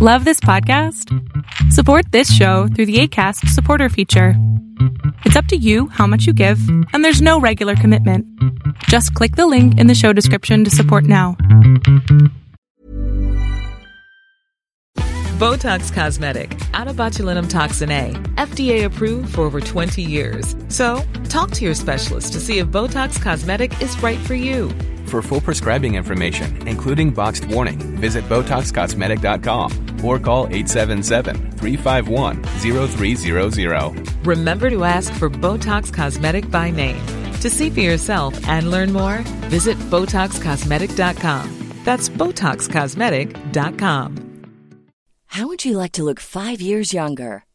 Love this podcast? Support this show through the ACAST supporter feature. It's up to you how much you give, and there's no regular commitment. Just click the link in the show description to support now. Botox Cosmetic, onabotulinumtoxinA, FDA approved for over 20 years. So, talk to your specialist to see if Botox Cosmetic is right for you. For full prescribing information, including boxed warning, visit BotoxCosmetic.com or call 877-351-0300. Remember to ask for Botox Cosmetic by name. To see for yourself and learn more, visit BotoxCosmetic.com. That's BotoxCosmetic.com. How would you like to look five years younger?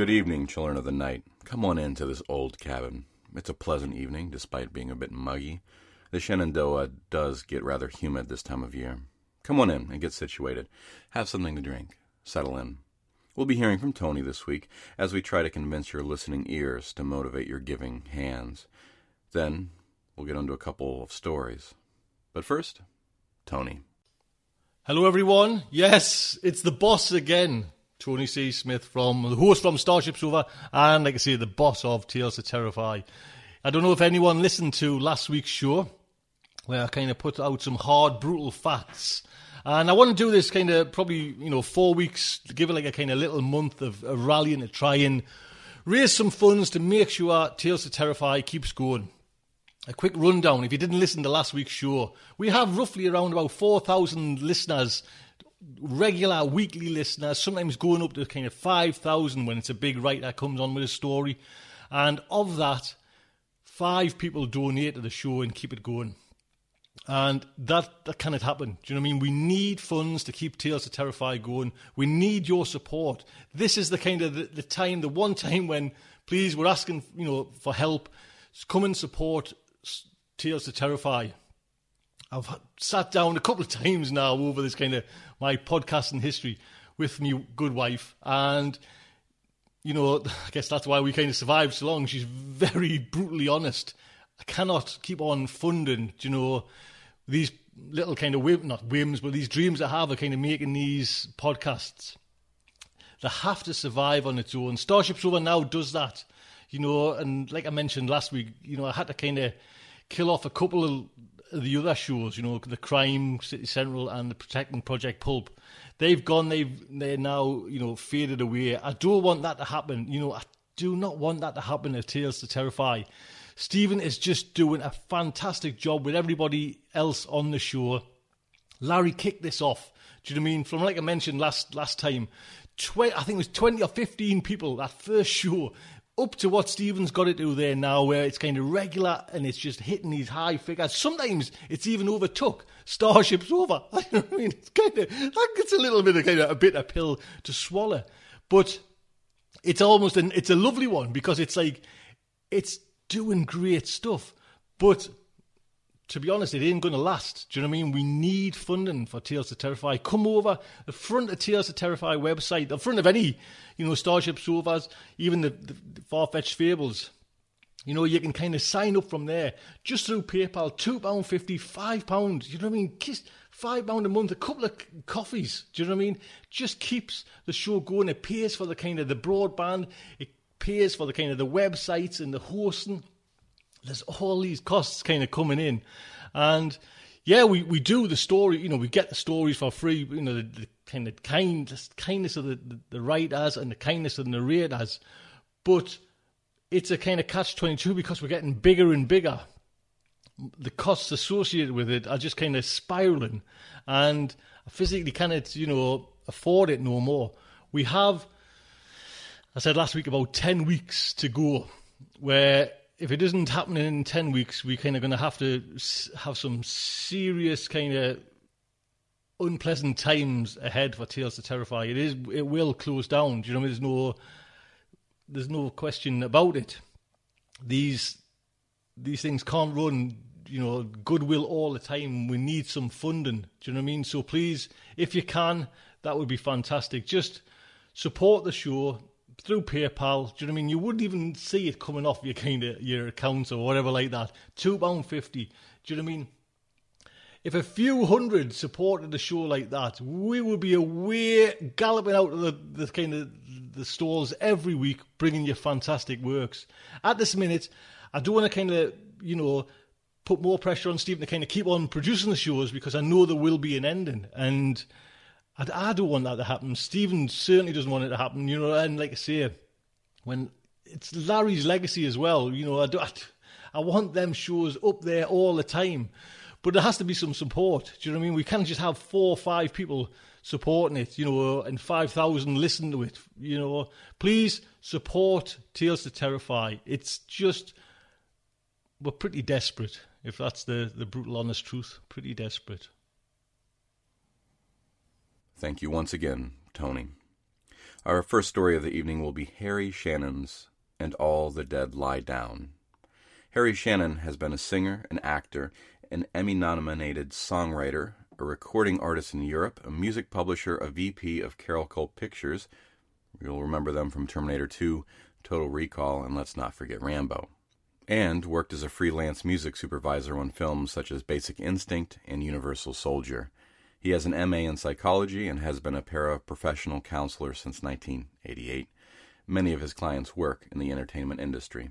Good evening, children of the night. Come on into this old cabin. It's a pleasant evening, despite being a bit muggy. The Shenandoah does get rather humid this time of year. Come on in and get situated. Have something to drink. Settle in. We'll be hearing from Tony this week as we try to convince your listening ears to motivate your giving hands. Then we'll get onto a couple of stories. But first, Tony. Hello, everyone. Yes, it's the boss again. Tony C. Smith from the host from Starship Sofa, and like I say, the boss of Tales to Terrify. I don't know if anyone listened to last week's show, where I kind of put out some hard, brutal facts. And I want to do this kind of probably, you know, four weeks, give it like a kind of little month of, of rallying to try and raise some funds to make sure Tales to Terrify keeps going. A quick rundown, if you didn't listen to last week's show, we have roughly around about 4,000 listeners regular weekly listeners, sometimes going up to kind of 5,000 when it's a big writer comes on with a story. And of that, five people donate to the show and keep it going. And that, that cannot happen. Do you know what I mean? We need funds to keep Tales to Terrify going. We need your support. This is the kind of the, the time, the one time when, please, we're asking, you know, for help. Come and support Tales to Terrify. I've sat down a couple of times now over this kind of my podcasting history with my good wife, and you know, I guess that's why we kind of survived so long. She's very brutally honest. I cannot keep on funding, you know, these little kind of whim, not whims, but these dreams I have of kind of making these podcasts. They have to survive on its own. Starship Sofa now does that, you know, and like I mentioned last week, you know, I had to kind of kill off a couple of the other shows, you know, the Crime City Central and the Protecting Project Pulp, they've gone. They've they're now you know faded away. I don't want that to happen. You know, I do not want that to happen at Tales to Terrify. Stephen is just doing a fantastic job with everybody else on the show. Larry kicked this off. Do you know what I mean? From like I mentioned last last time, 20, I think it was twenty or fifteen people that first show up to what Stephen's got to do there now, where it's kind of regular and it's just hitting these high figures. Sometimes it's even overtook Starship Sofa. I mean, it's kind of it's a little bit of kind of a bitter pill to swallow, but it's almost an it's a lovely one because it's like it's doing great stuff. But to be honest, it ain't going to last. Do you know what I mean? We need funding for Tales to Terrify. Come over the front of Tales to Terrify website, the front of any, you know, Starship Sofas, even the, the, the far-fetched fables. You know, you can kind of sign up from there just through PayPal, £2.50, £5, you know what I mean? Kiss, £5 a month, a couple of coffees, do you know what I mean? Just keeps the show going. It pays for the kind of the broadband, it pays for the kind of the websites and the hosting. There's all these costs kind of coming in. And yeah, we, we do the story, you know, we get the stories for free, you know, the, the kind of kind, kindness of the, the, the writers and the kindness of the narrators. But it's a kind of catch 22 because we're getting bigger and bigger. The costs associated with it are just kind of spiraling, and I physically cannot, you know, afford it no more. We have, I said last week, about 10 weeks to go, where if it isn't happening in 10 weeks, we're kind of going to have to have some serious kind of unpleasant times ahead for Tales to Terrify. It is, it will close down. Do you know, I mean? there's no there's no question about it. These these things can't run, you know, goodwill all the time. We need some funding. Do you know what I mean? So please, if you can, that would be fantastic. Just support the show through PayPal. Do you know what I mean? You wouldn't even see it coming off your kind of your accounts or whatever like that. Two pound fifty. Do you know what I mean? If a few hundred supported the show like that, we would be away galloping out of the, the kind of the stores every week, bringing you fantastic works. At this minute, I don't want to kind of, you know, put more pressure on Stephen to kind of keep on producing the shows because I know there will be an ending. And I, I don't want that to happen. Stephen certainly doesn't want it to happen, you know. And like I say, when it's Larry's legacy as well, you know, I, do, I, I want them shows up there all the time. But there has to be some support. Do you know what I mean? We can't just have four or five people supporting it, you know, and 5,000 listen to it, you know. Please support Tales to Terrify. It's just, we're pretty desperate, if that's the, the brutal, honest truth. Pretty desperate. Thank you once again, Tony. Our first story of the evening will be Harry Shannon's And All the Dead Lie Down. Harry Shannon has been a singer, an actor, an Emmy nominated songwriter, a recording artist in Europe, a music publisher, a VP of Carolco Pictures. You'll remember them from Terminator 2, Total Recall, and let's not forget Rambo. And worked as a freelance music supervisor on films such as Basic Instinct and Universal Soldier. He has an MA in psychology and has been a paraprofessional counselor since 1988. Many of his clients work in the entertainment industry.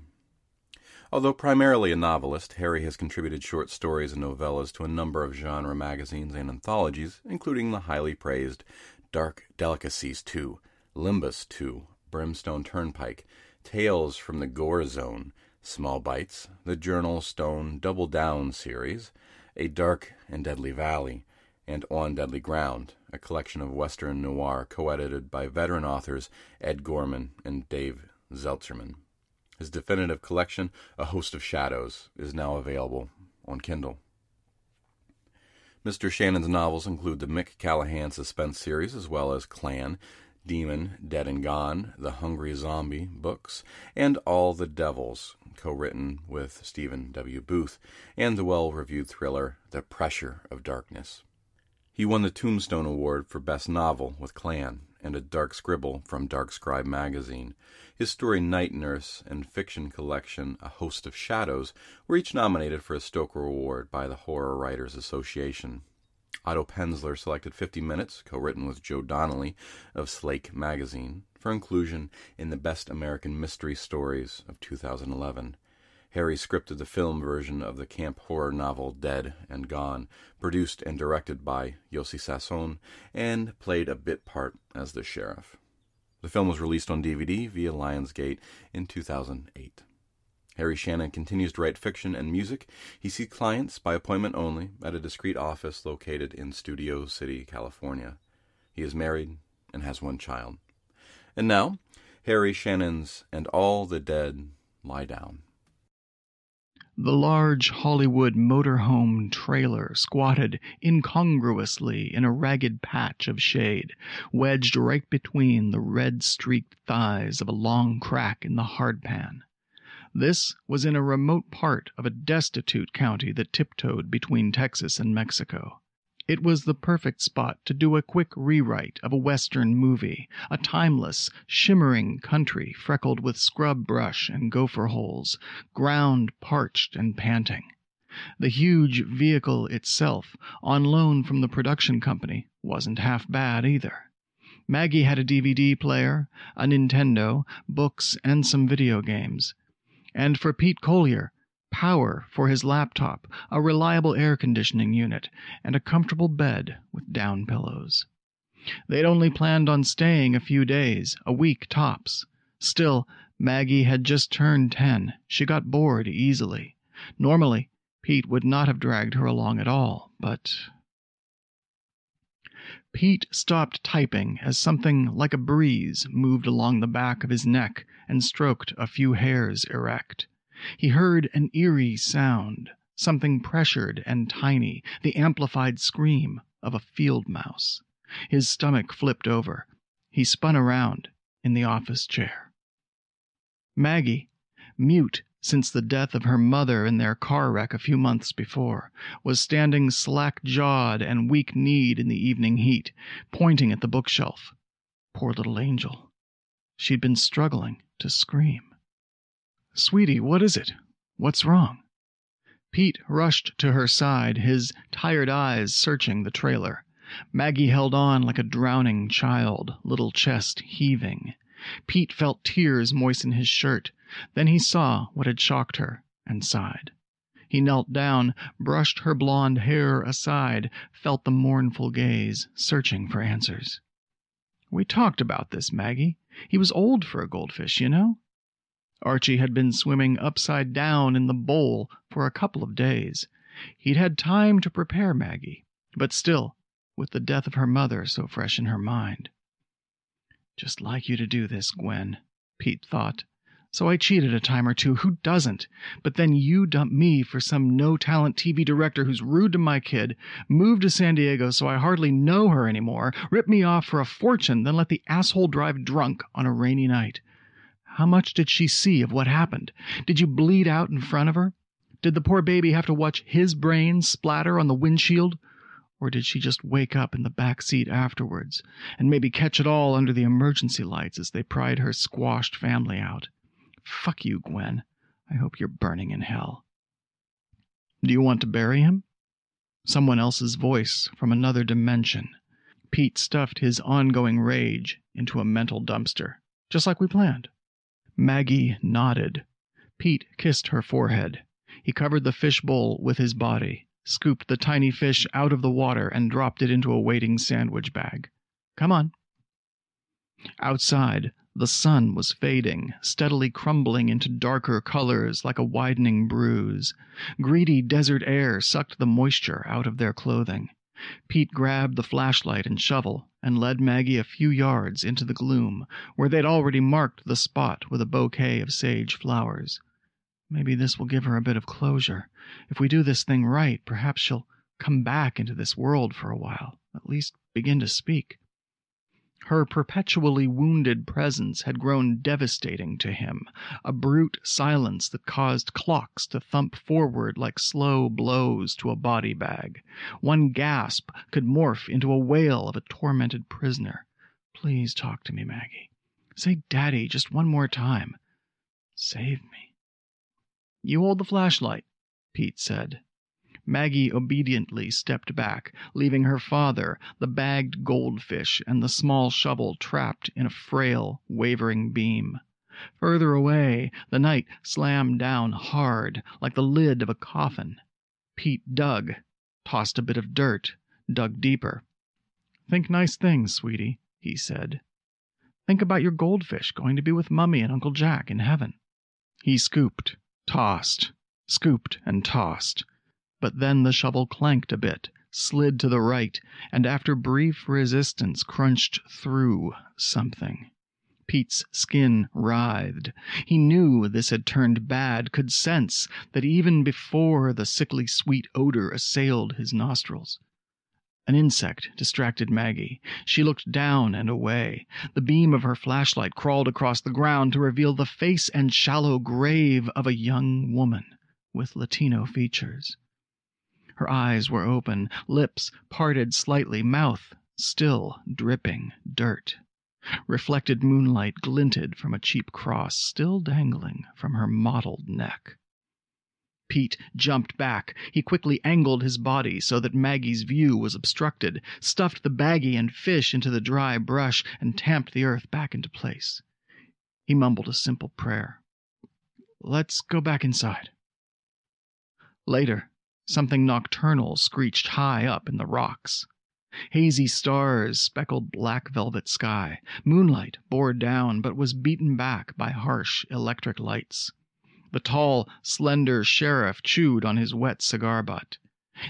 Although primarily a novelist, Harry has contributed short stories and novellas to a number of genre magazines and anthologies, including the highly praised Dark Delicacies 2, Limbus 2, Brimstone Turnpike, Tales from the Gore Zone, Small Bites, the Journal Stone Double Down series, A Dark and Deadly Valley, and On Deadly Ground, a collection of Western noir co edited by veteran authors Ed Gorman and Dave Zeltserman. His definitive collection, A Host of Shadows, is now available on Kindle. Mr. Shannon's novels include the Mick Callahan suspense series, as well as Clan, Demon, Dead and Gone, The Hungry Zombie books, and All the Devils, co written with Stephen W. Booth, and the well reviewed thriller The Pressure of Darkness. He won the Tombstone Award for Best Novel with Clan and a dark scribble from Dark Scribe magazine. His story Night Nurse and fiction collection A Host of Shadows were each nominated for a Stoker Award by the Horror Writers Association. Otto Penzler selected 50 Minutes, co written with Joe Donnelly of Slake magazine, for inclusion in the Best American Mystery Stories of 2011. Harry scripted the film version of the camp horror novel Dead and Gone, produced and directed by Yossi Sasson, and played a bit part as the sheriff. The film was released on DVD via Lionsgate in 2008. Harry Shannon continues to write fiction and music. He sees clients by appointment only at a discreet office located in Studio City, California. He is married and has one child. And now, Harry Shannon's And All the Dead Lie Down. The large Hollywood motorhome trailer squatted incongruously in a ragged patch of shade, wedged right between the red streaked thighs of a long crack in the hardpan. This was in a remote part of a destitute county that tiptoed between Texas and Mexico. It was the perfect spot to do a quick rewrite of a Western movie, a timeless, shimmering country freckled with scrub brush and gopher holes, ground parched and panting. The huge vehicle itself, on loan from the production company, wasn't half bad either. Maggie had a DVD player, a Nintendo, books, and some video games. And for Pete Collier, power for his laptop, a reliable air conditioning unit, and a comfortable bed with down pillows. They'd only planned on staying a few days, a week tops. Still, Maggie had just turned ten. She got bored easily. Normally, Pete would not have dragged her along at all, but. Pete stopped typing as something like a breeze moved along the back of his neck and stroked a few hairs erect. He heard an eerie sound, something pressured and tiny, the amplified scream of a field mouse. His stomach flipped over. He spun around in the office chair. Maggie, mute since the death of her mother in their car wreck a few months before, was standing slack jawed and weak kneed in the evening heat, pointing at the bookshelf. Poor little angel. She'd been struggling to scream. Sweetie, what is it? What's wrong? Pete rushed to her side, his tired eyes searching the trailer. Maggie held on like a drowning child, little chest heaving. Pete felt tears moisten his shirt. Then he saw what had shocked her, and sighed. He knelt down, brushed her blonde hair aside, felt the mournful gaze, searching for answers. We talked about this, Maggie. He was old for a goldfish, you know. Archie had been swimming upside down in the bowl for a couple of days. He'd had time to prepare Maggie, but still, with the death of her mother so fresh in her mind. Just like you to do this, Gwen, Pete thought. So I cheated a time or two. Who doesn't? But then you dump me for some no talent TV director who's rude to my kid, moved to San Diego so I hardly know her anymore, rip me off for a fortune, then let the asshole drive drunk on a rainy night. How much did she see of what happened? Did you bleed out in front of her? Did the poor baby have to watch his brains splatter on the windshield? Or did she just wake up in the back seat afterwards, and maybe catch it all under the emergency lights as they pried her squashed family out? Fuck you, Gwen. I hope you're burning in hell. Do you want to bury him? Someone else's voice from another dimension. Pete stuffed his ongoing rage into a mental dumpster, just like we planned. Maggie nodded. Pete kissed her forehead. He covered the fish bowl with his body scooped the tiny fish out of the water, and dropped it into a waiting sandwich bag. Come on. Outside, the sun was fading, steadily crumbling into darker colors like a widening bruise. Greedy desert air sucked the moisture out of their clothing. Pete grabbed the flashlight and shovel and led Maggie a few yards into the gloom, where they'd already marked the spot with a bouquet of sage flowers. Maybe this will give her a bit of closure. If we do this thing right, perhaps she'll come back into this world for a while, at least begin to speak. Her perpetually wounded presence had grown devastating to him, a brute silence that caused clocks to thump forward like slow blows to a body bag. One gasp could morph into a wail of a tormented prisoner. Please talk to me, Maggie. Say daddy just one more time. Save me. You hold the flashlight, Pete said. Maggie obediently stepped back, leaving her father, the bagged goldfish, and the small shovel trapped in a frail, wavering beam. Further away, the night slammed down hard, like the lid of a coffin. Pete dug, tossed a bit of dirt, dug deeper. Think nice things, sweetie, he said. Think about your goldfish going to be with Mummy and Uncle Jack in heaven. He scooped, tossed, scooped and tossed. But then the shovel clanked a bit, slid to the right, and after brief resistance crunched through something. Pete's skin writhed. He knew this had turned bad, could sense that even before the sickly sweet odor assailed his nostrils. An insect distracted Maggie. She looked down and away. The beam of her flashlight crawled across the ground to reveal the face and shallow grave of a young woman with Latino features. Her eyes were open, lips parted slightly, mouth still dripping dirt. Reflected moonlight glinted from a cheap cross still dangling from her mottled neck. Pete jumped back. He quickly angled his body so that Maggie's view was obstructed, stuffed the baggie and fish into the dry brush, and tamped the earth back into place. He mumbled a simple prayer. Let's go back inside. Later, something nocturnal screeched high up in the rocks. Hazy stars speckled black velvet sky. Moonlight bore down, but was beaten back by harsh electric lights. The tall, slender sheriff chewed on his wet cigar butt.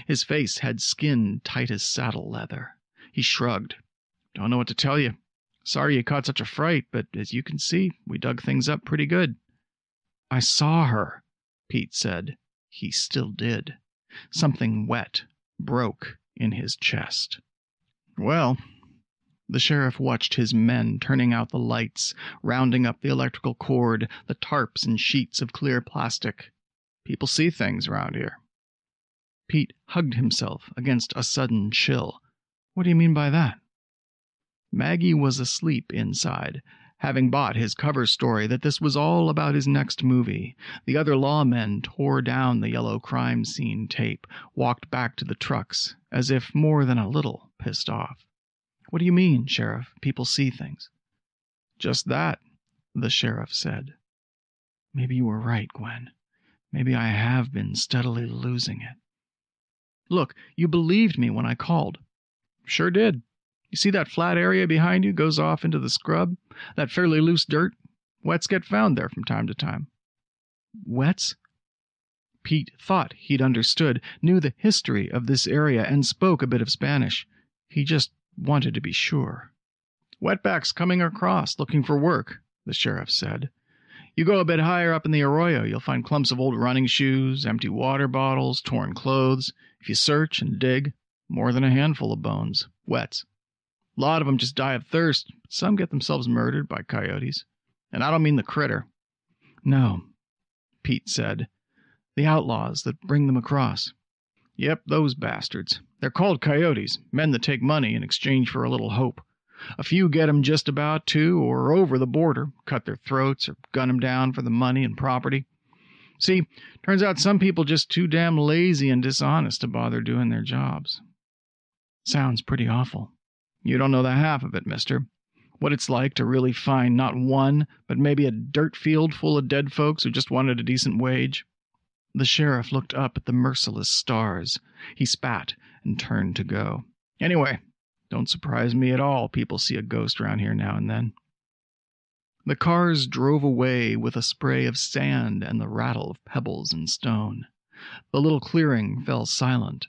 His face had skin tight as saddle leather. He shrugged. Don't know what to tell you. Sorry you caught such a fright, but as you can see, we dug things up pretty good. I saw her, Pete said. He still did. Something wet broke in his chest. Well, the sheriff watched his men turning out the lights, rounding up the electrical cord, the tarps and sheets of clear plastic. People see things around here. Pete hugged himself against a sudden chill. What do you mean by that? Maggie was asleep inside, having bought his cover story that this was all about his next movie. The other lawmen tore down the yellow crime scene tape, walked back to the trucks, as if more than a little pissed off. What do you mean, Sheriff? People see things. Just that, the sheriff said. Maybe you were right, Gwen. Maybe I have been steadily losing it. Look, you believed me when I called. Sure did. You see that flat area behind you goes off into the scrub? That fairly loose dirt? Wets get found there from time to time. Wets? Pete thought he'd understood, knew the history of this area, and spoke a bit of Spanish. He just wanted to be sure. Wetbacks coming across looking for work, the sheriff said. You go a bit higher up in the arroyo, you'll find clumps of old running shoes, empty water bottles, torn clothes. If you search and dig, more than a handful of bones, wets. A lot of them just die of thirst, some get themselves murdered by coyotes. And I don't mean the critter. No, Pete said. The outlaws that bring them across. Yep, those bastards. They're called coyotes, men that take money in exchange for a little hope. A few get 'em just about to or over the border, cut their throats, or gun 'em down for the money and property. See, turns out some people just too damn lazy and dishonest to bother doing their jobs. Sounds pretty awful. You don't know the half of it, mister. What it's like to really find not one, but maybe a dirt field full of dead folks who just wanted a decent wage. The sheriff looked up at the merciless stars. He spat and turned to go. Anyway, don't surprise me at all. People see a ghost around here now and then. The cars drove away with a spray of sand and the rattle of pebbles and stone. The little clearing fell silent.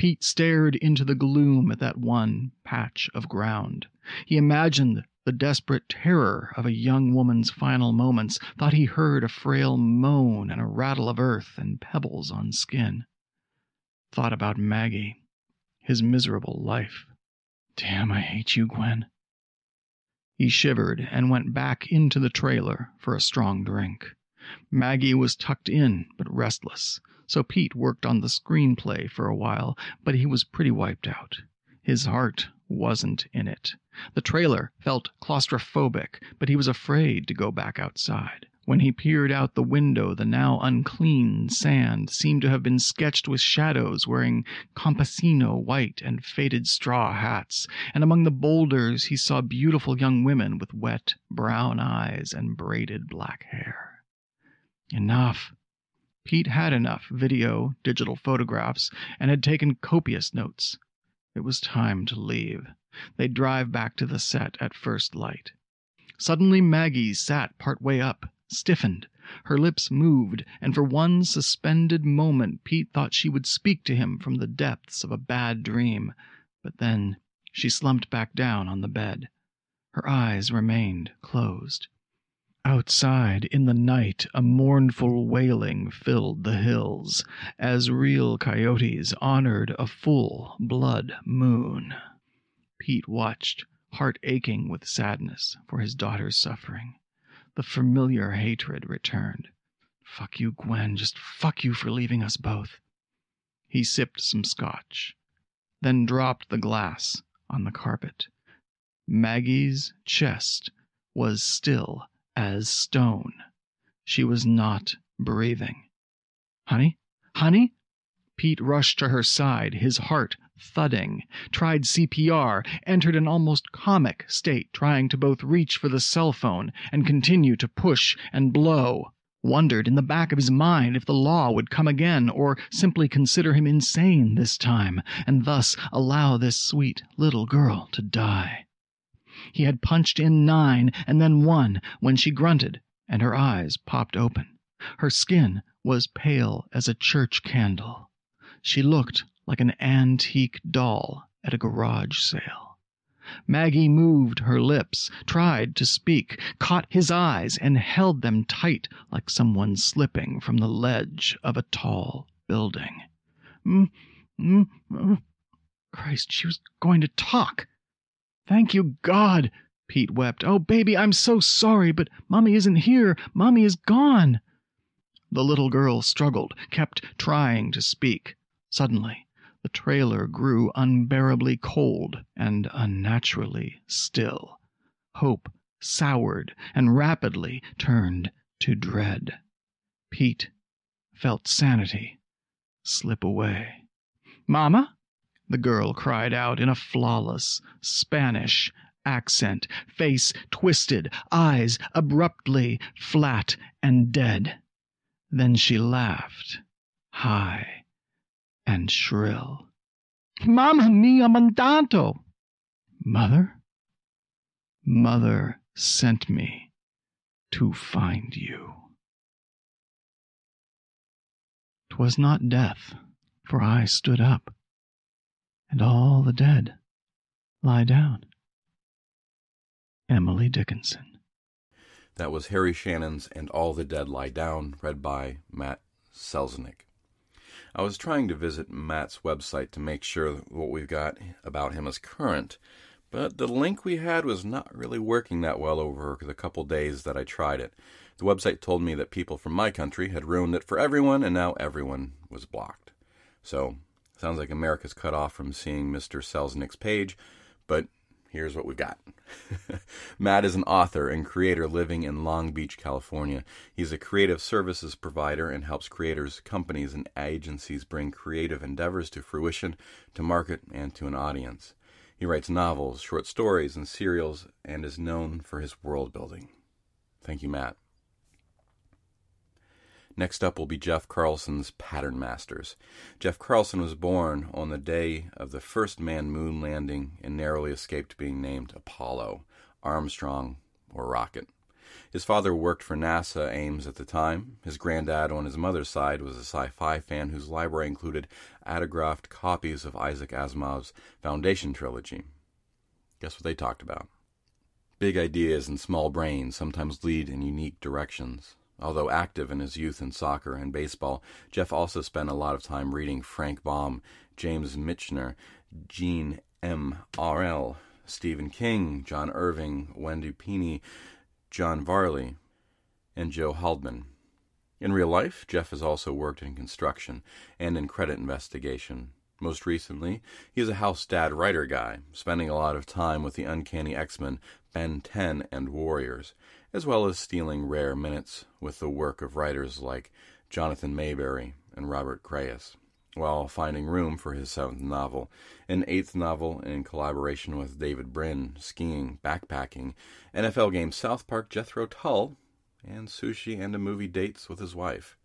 Pete stared into the gloom at that one patch of ground. He imagined the desperate terror of a young woman's final moments, thought he heard a frail moan and a rattle of earth and pebbles on skin. Thought about Maggie, his miserable life. Damn, I hate you, Gwen. He shivered and went back into the trailer for a strong drink. Maggie was tucked in, but restless, so Pete worked on the screenplay for a while, but he was pretty wiped out. His heart wasn't in it. The trailer felt claustrophobic, but he was afraid to go back outside. When he peered out the window, the now unclean sand seemed to have been sketched with shadows wearing campesino white and faded straw hats, and among the boulders he saw beautiful young women with wet brown eyes and braided black hair. Enough. Pete had enough video, digital photographs, and had taken copious notes. It was time to leave. They'd drive back to the set at first light. Suddenly Maggie sat part way up, stiffened. Her lips moved, and for one suspended moment Pete thought she would speak to him from the depths of a bad dream. But then she slumped back down on the bed. Her eyes remained closed. Outside, in the night, a mournful wailing filled the hills, as real coyotes honored a full blood moon. Pete watched, heart aching with sadness for his daughter's suffering. The familiar hatred returned. Fuck you, Gwen. Just fuck you for leaving us both. He sipped some scotch, then dropped the glass on the carpet. Maggie's chest was still as stone. She was not breathing. Honey? Honey? Pete rushed to her side, his heart thudding, tried CPR, entered an almost comic state, trying to both reach for the cell phone and continue to push and blow. Wondered in the back of his mind if the law would come again, or simply consider him insane this time, and thus allow this sweet little girl to die. He had punched in nine and then one when she grunted and her eyes popped open. Her skin was pale as a church candle. She looked like an antique doll at a garage sale. Maggie moved her lips, tried to speak, caught his eyes, and held them tight like someone slipping from the ledge of a tall building. Mm, mm, mm. Christ, she was going to talk. Thank you, God, Pete wept. Oh, baby, I'm so sorry, but Mommy isn't here. Mommy is gone. The little girl struggled, kept trying to speak. Suddenly, the trailer grew unbearably cold and unnaturally still. Hope soured and rapidly turned to dread. Pete felt sanity slip away. Mama? The girl cried out in a flawless Spanish accent, face twisted, eyes abruptly flat and dead. Then she laughed, high and shrill. Mamma mia mandato! Mother? Mother sent me to find you. 'Twas not death, for I stood up and all the dead lie down. Emily Dickinson. That was Harry Shannon's And All the Dead Lie Down, read by Matt Selznick. I was trying to visit Matt's website to make sure what we've got about him is current, but the link we had was not really working that well over the couple days that I tried it. The website told me that people from my country had ruined it for everyone, and now everyone was blocked. So Sounds like America's cut off from seeing Mr. Selznick's page, but here's what we've got. Matt is an author and creator living in Long Beach, California. He's a creative services provider and helps creators, companies, and agencies bring creative endeavors to fruition, to market, and to an audience. He writes novels, short stories, and serials, and is known for his world building. Thank you, Matt. Next up will be Jeff Carlson's Pattern Masters. Jeff Carlson was born on the day of the first manned moon landing and narrowly escaped being named Apollo, Armstrong, or Rocket. His father worked for NASA Ames at the time. His granddad on his mother's side was a sci fi fan whose library included autographed copies of Isaac Asimov's Foundation trilogy. Guess what they talked about? Big ideas and small brains sometimes lead in unique directions. Although active in his youth in soccer and baseball, Jeff also spent a lot of time reading Frank Baum, James Michener, Jean M. Auel, Stephen King, John Irving, Wendy Pini, John Varley, and Joe Haldeman. In real life, Jeff has also worked in construction and in credit investigation. Most recently, he is a house dad writer guy, spending a lot of time with the uncanny X Men, Ben 10, and Warriors as well as stealing rare minutes with the work of writers like Jonathan Maberry and Robert Crais, while finding room for his seventh novel, an eighth novel in collaboration with David Brin, skiing, backpacking, NFL game South Park Jethro Tull, and sushi and a movie dates with his wife.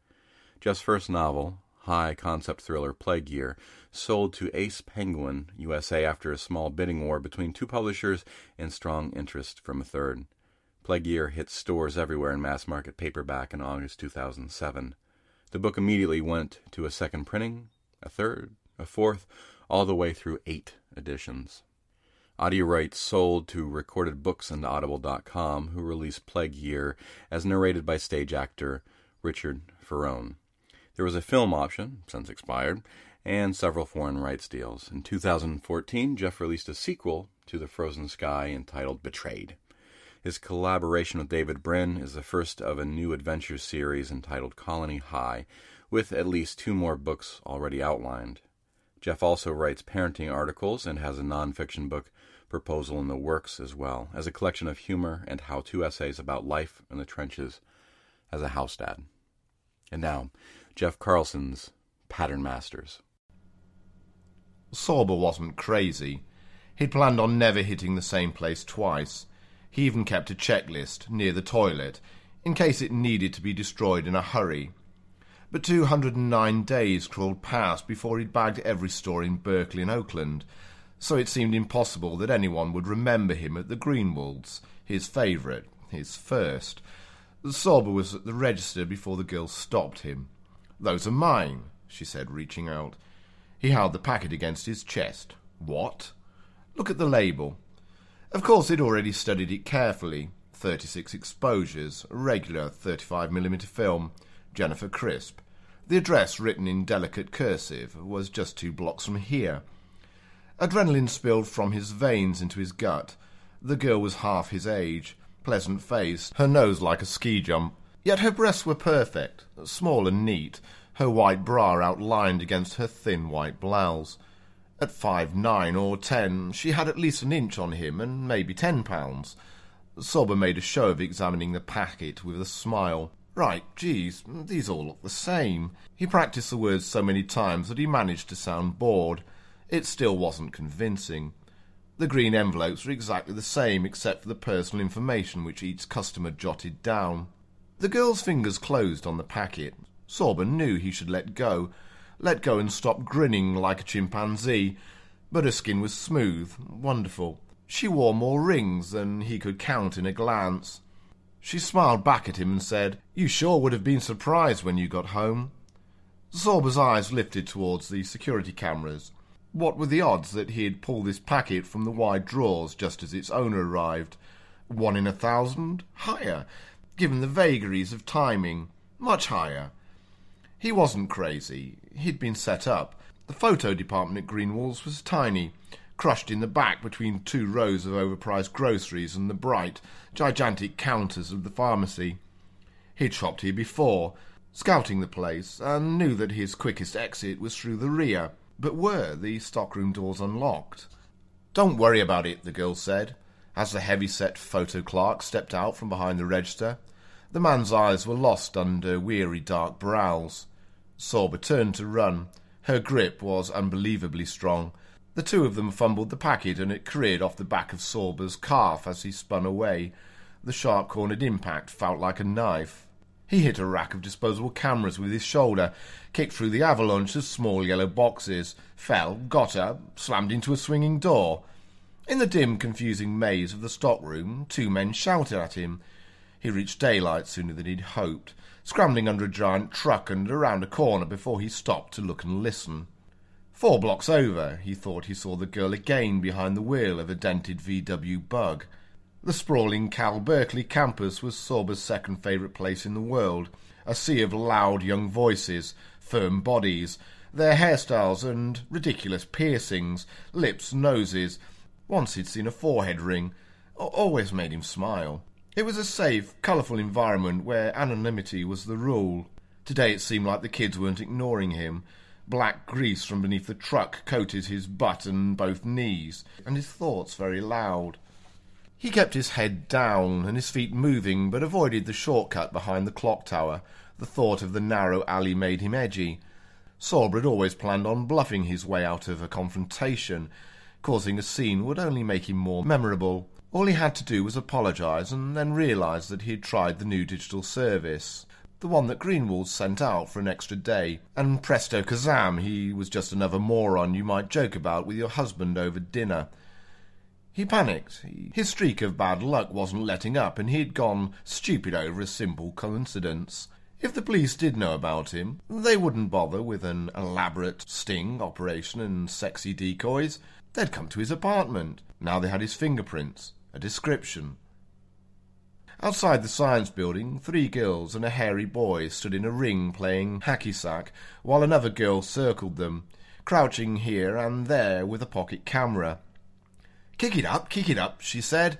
Jeff's first novel, high concept thriller Plague Year, sold to Ace Penguin USA after a small bidding war between two publishers and strong interest from a third. Plague Year hit stores everywhere in mass market paperback in August 2007. The book immediately went to a second printing, a third, a fourth, all the way through eight editions. Audio rights sold to Recorded Books and Audible.com, who released Plague Year as narrated by stage actor Richard Ferrone. There was a film option, since expired, and several foreign rights deals. In 2014, Jeff released a sequel to The Frozen Sky entitled Betrayed. His collaboration with David Brin is the first of a new adventure series entitled Colony High, with at least two more books already outlined. Jeff also writes parenting articles and has a nonfiction book proposal in the works as well as a collection of humor and how to essays about life in the trenches as a house dad. And now, Jeff Carlson's Pattern Masters. Sorbo wasn't crazy. He'd planned on never hitting the same place twice. He even kept a checklist near the toilet in case it needed to be destroyed in a hurry. But 209 days crawled past before he'd bagged every store in Berkeley and Oakland, so it seemed impossible that anyone would remember him at the Greenwalds, his favourite, his first. Sorbo was at the register before the girl stopped him. Those are mine, she said, reaching out. He held the packet against his chest. What? Look at the label. Of course, he'd already studied it carefully. 36 exposures, regular 35mm film, Jennifer Crisp. The address, written in delicate cursive, was just two blocks from here. Adrenaline spilled from his veins into his gut. The girl was half his age, pleasant faced, her nose like a ski jump. Yet her breasts were perfect, small and neat, her white bra outlined against her thin white blouse. At five nine or ten, she had at least an inch on him and maybe ten pounds. Sorbo made a show of examining the packet with a smile. Right, geez, these all look the same. He practiced the words so many times that he managed to sound bored. It still wasn't convincing. The green envelopes were exactly the same except for the personal information which each customer jotted down. The girl's fingers closed on the packet. Sorbo knew he should let go. Let go and stop grinning like a chimpanzee. But her skin was smooth, wonderful. She wore more rings than he could count in a glance. She smiled back at him and said, You sure would have been surprised when you got home. Sorbo's eyes lifted towards the security cameras. What were the odds that he'd pull this packet from the wide drawers just as its owner arrived? One in a thousand? Higher, given the vagaries of timing. Much higher. He wasn't crazy. He'd been set up. The photo department at Greenwall's was tiny, crushed in the back between two rows of overpriced groceries and the bright, gigantic counters of the pharmacy. He'd shopped here before, scouting the place, and knew that his quickest exit was through the rear. But were the stockroom doors unlocked? Don't worry about it, the girl said, as the heavy-set photo clerk stepped out from behind the register. The man's eyes were lost under weary dark brows. Sorbo turned to run. Her grip was unbelievably strong. The two of them fumbled the packet and it careered off the back of Sorbo's calf as he spun away. The sharp cornered impact felt like a knife. He hit a rack of disposable cameras with his shoulder, kicked through the avalanche of small yellow boxes, fell, got up, slammed into a swinging door. In the dim, confusing maze of the stockroom, two men shouted at him. He reached daylight sooner than he'd hoped, scrambling under a giant truck and around a corner before he stopped to look and listen. Four blocks over, he thought he saw the girl again behind the wheel of a dented VW bug. The sprawling Cal Berkeley campus was Sorbo's second favourite place in the world. A sea of loud young voices, firm bodies, their hairstyles and ridiculous piercings, lips, noses. Once he'd seen a forehead ring. Always made him smile. It was a safe, colourful environment where anonymity was the rule. Today it seemed like the kids weren't ignoring him. Black grease from beneath the truck coated his butt and both knees, and his thoughts very loud. He kept his head down and his feet moving, but avoided the shortcut behind the clock tower. The thought of the narrow alley made him edgy. Sorbo had always planned on bluffing his way out of a confrontation. Causing a scene would only make him more memorable. All he had to do was apologise and then realise that he had tried the new digital service, the one that Greenwald sent out for an extra day, and presto kazam, he was just another moron you might joke about with your husband over dinner. He panicked. His streak of bad luck wasn't letting up, and he'd gone stupid over a simple coincidence. If the police did know about him, they wouldn't bother with an elaborate sting operation and sexy decoys. They'd come to his apartment, Now they had his fingerprints, a description. Outside the science building, three girls and a hairy boy stood in a ring playing hacky sack, while another girl circled them, crouching here and there with a pocket camera. Kick it up, kick it up, she said.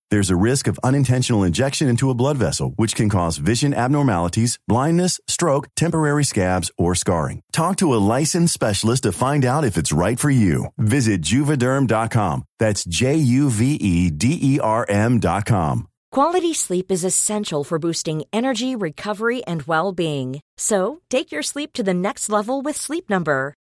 There's a risk of unintentional injection into a blood vessel, which can cause vision abnormalities, blindness, stroke, temporary scabs, or scarring. Talk to a licensed specialist to find out if it's right for you. Visit juvederm.com. That's J U V E D E R M.com. Quality sleep is essential for boosting energy, recovery, and well being. So, take your sleep to the next level with Sleep Number.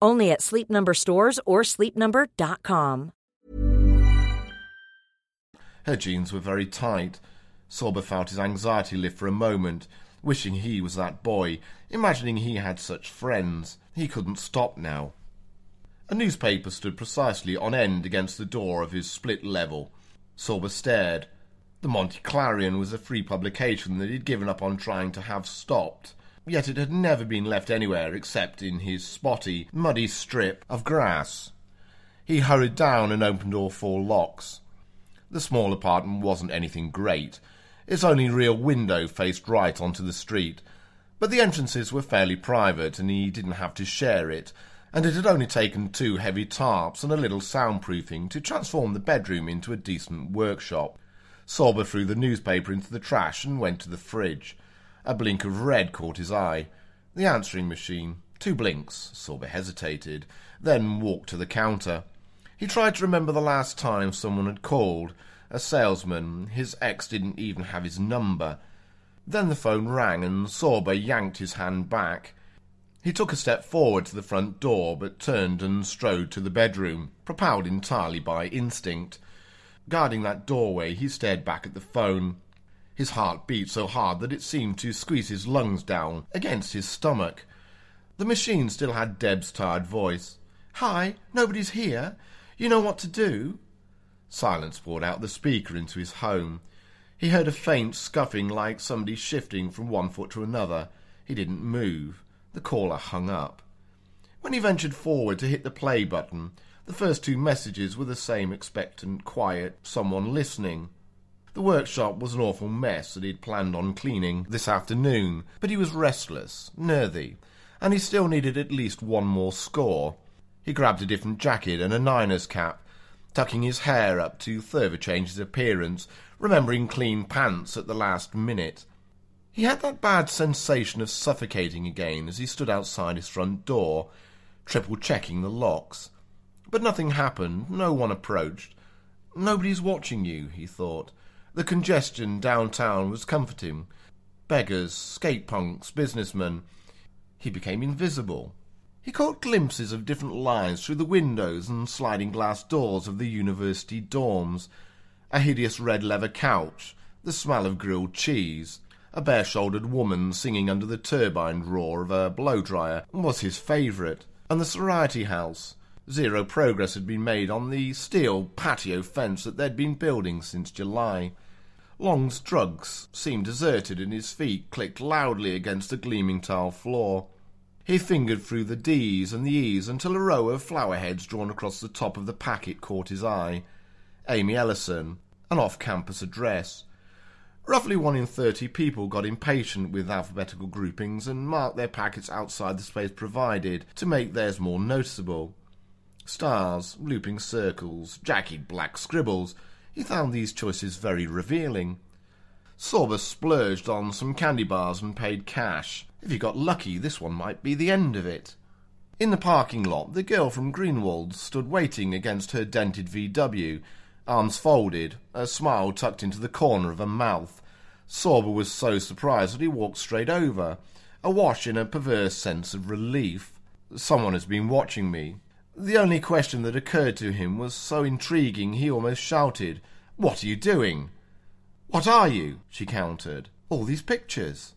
Only at Sleep Number stores or sleepnumber.com. Her jeans were very tight. Sorbo felt his anxiety lift for a moment, wishing he was that boy, imagining he had such friends. He couldn't stop now. A newspaper stood precisely on end against the door of his split level. Sorbo stared. The Montclarion was a free publication that he'd given up on trying to have stopped. Yet it had never been left anywhere except in his spotty, muddy strip of grass. He hurried down and opened all four locks. The small apartment wasn't anything great. Its only real window faced right onto the street, but the entrances were fairly private and he didn't have to share it, and it had only taken two heavy tarps and a little soundproofing to transform the bedroom into a decent workshop. Sorbo threw the newspaper into the trash and went to the fridge. A blink of red caught his eye. The answering machine. Two blinks. Sorbo hesitated, then walked to the counter. He tried to remember the last time someone had called. A salesman. His ex didn't even have his number. Then the phone rang and Sorbo yanked his hand back. He took a step forward to the front door, but turned and strode to the bedroom, propelled entirely by instinct. Guarding that doorway, he stared back at the phone. His heart beat so hard that it seemed to squeeze his lungs down against his stomach. The machine still had Deb's tired voice. Hi, nobody's here. You know what to do? Silence poured out the speaker into his home. He heard a faint scuffing like somebody shifting from one foot to another. He didn't move. The caller hung up. When he ventured forward to hit the play button, the first two messages were the same expectant, quiet, someone listening. The workshop was an awful mess that he'd planned on cleaning this afternoon, but he was restless, nervy, and he still needed at least one more score. He grabbed a different jacket and a Niners cap, tucking his hair up to further change his appearance, remembering clean pants at the last minute. He had that bad sensation of suffocating again as he stood outside his front door, triple checking the locks. But nothing happened, no one approached. Nobody's watching you, he thought. The congestion downtown was comforting. Beggars, skate punks, businessmen. He became invisible. He caught glimpses of different lines through the windows and sliding glass doors of the university dorms. A hideous red leather couch, the smell of grilled cheese, a bare shouldered woman singing under the turbine roar of a blow dryer was his favourite, and the Sorority House. Zero progress had been made on the steel patio fence that they'd been building since July. Long's drugs seemed deserted, and his feet clicked loudly against the gleaming tile floor. He fingered through the D's and the E's until a row of flower heads drawn across the top of the packet caught his eye. Amy Ellison, an off campus address. Roughly one in thirty people got impatient with alphabetical groupings and marked their packets outside the space provided to make theirs more noticeable. Stars, looping circles, jagged black scribbles, he found these choices very revealing. Sorbo splurged on some candy bars and paid cash. If he got lucky, this one might be the end of it. In the parking lot, the girl from Greenwald stood waiting against her dented VW, arms folded, a smile tucked into the corner of her mouth. Sorbo was so surprised that he walked straight over, awash in a perverse sense of relief. Someone has been watching me, the only question that occurred to him was so intriguing he almost shouted, What are you doing? What are you? she countered. All these pictures.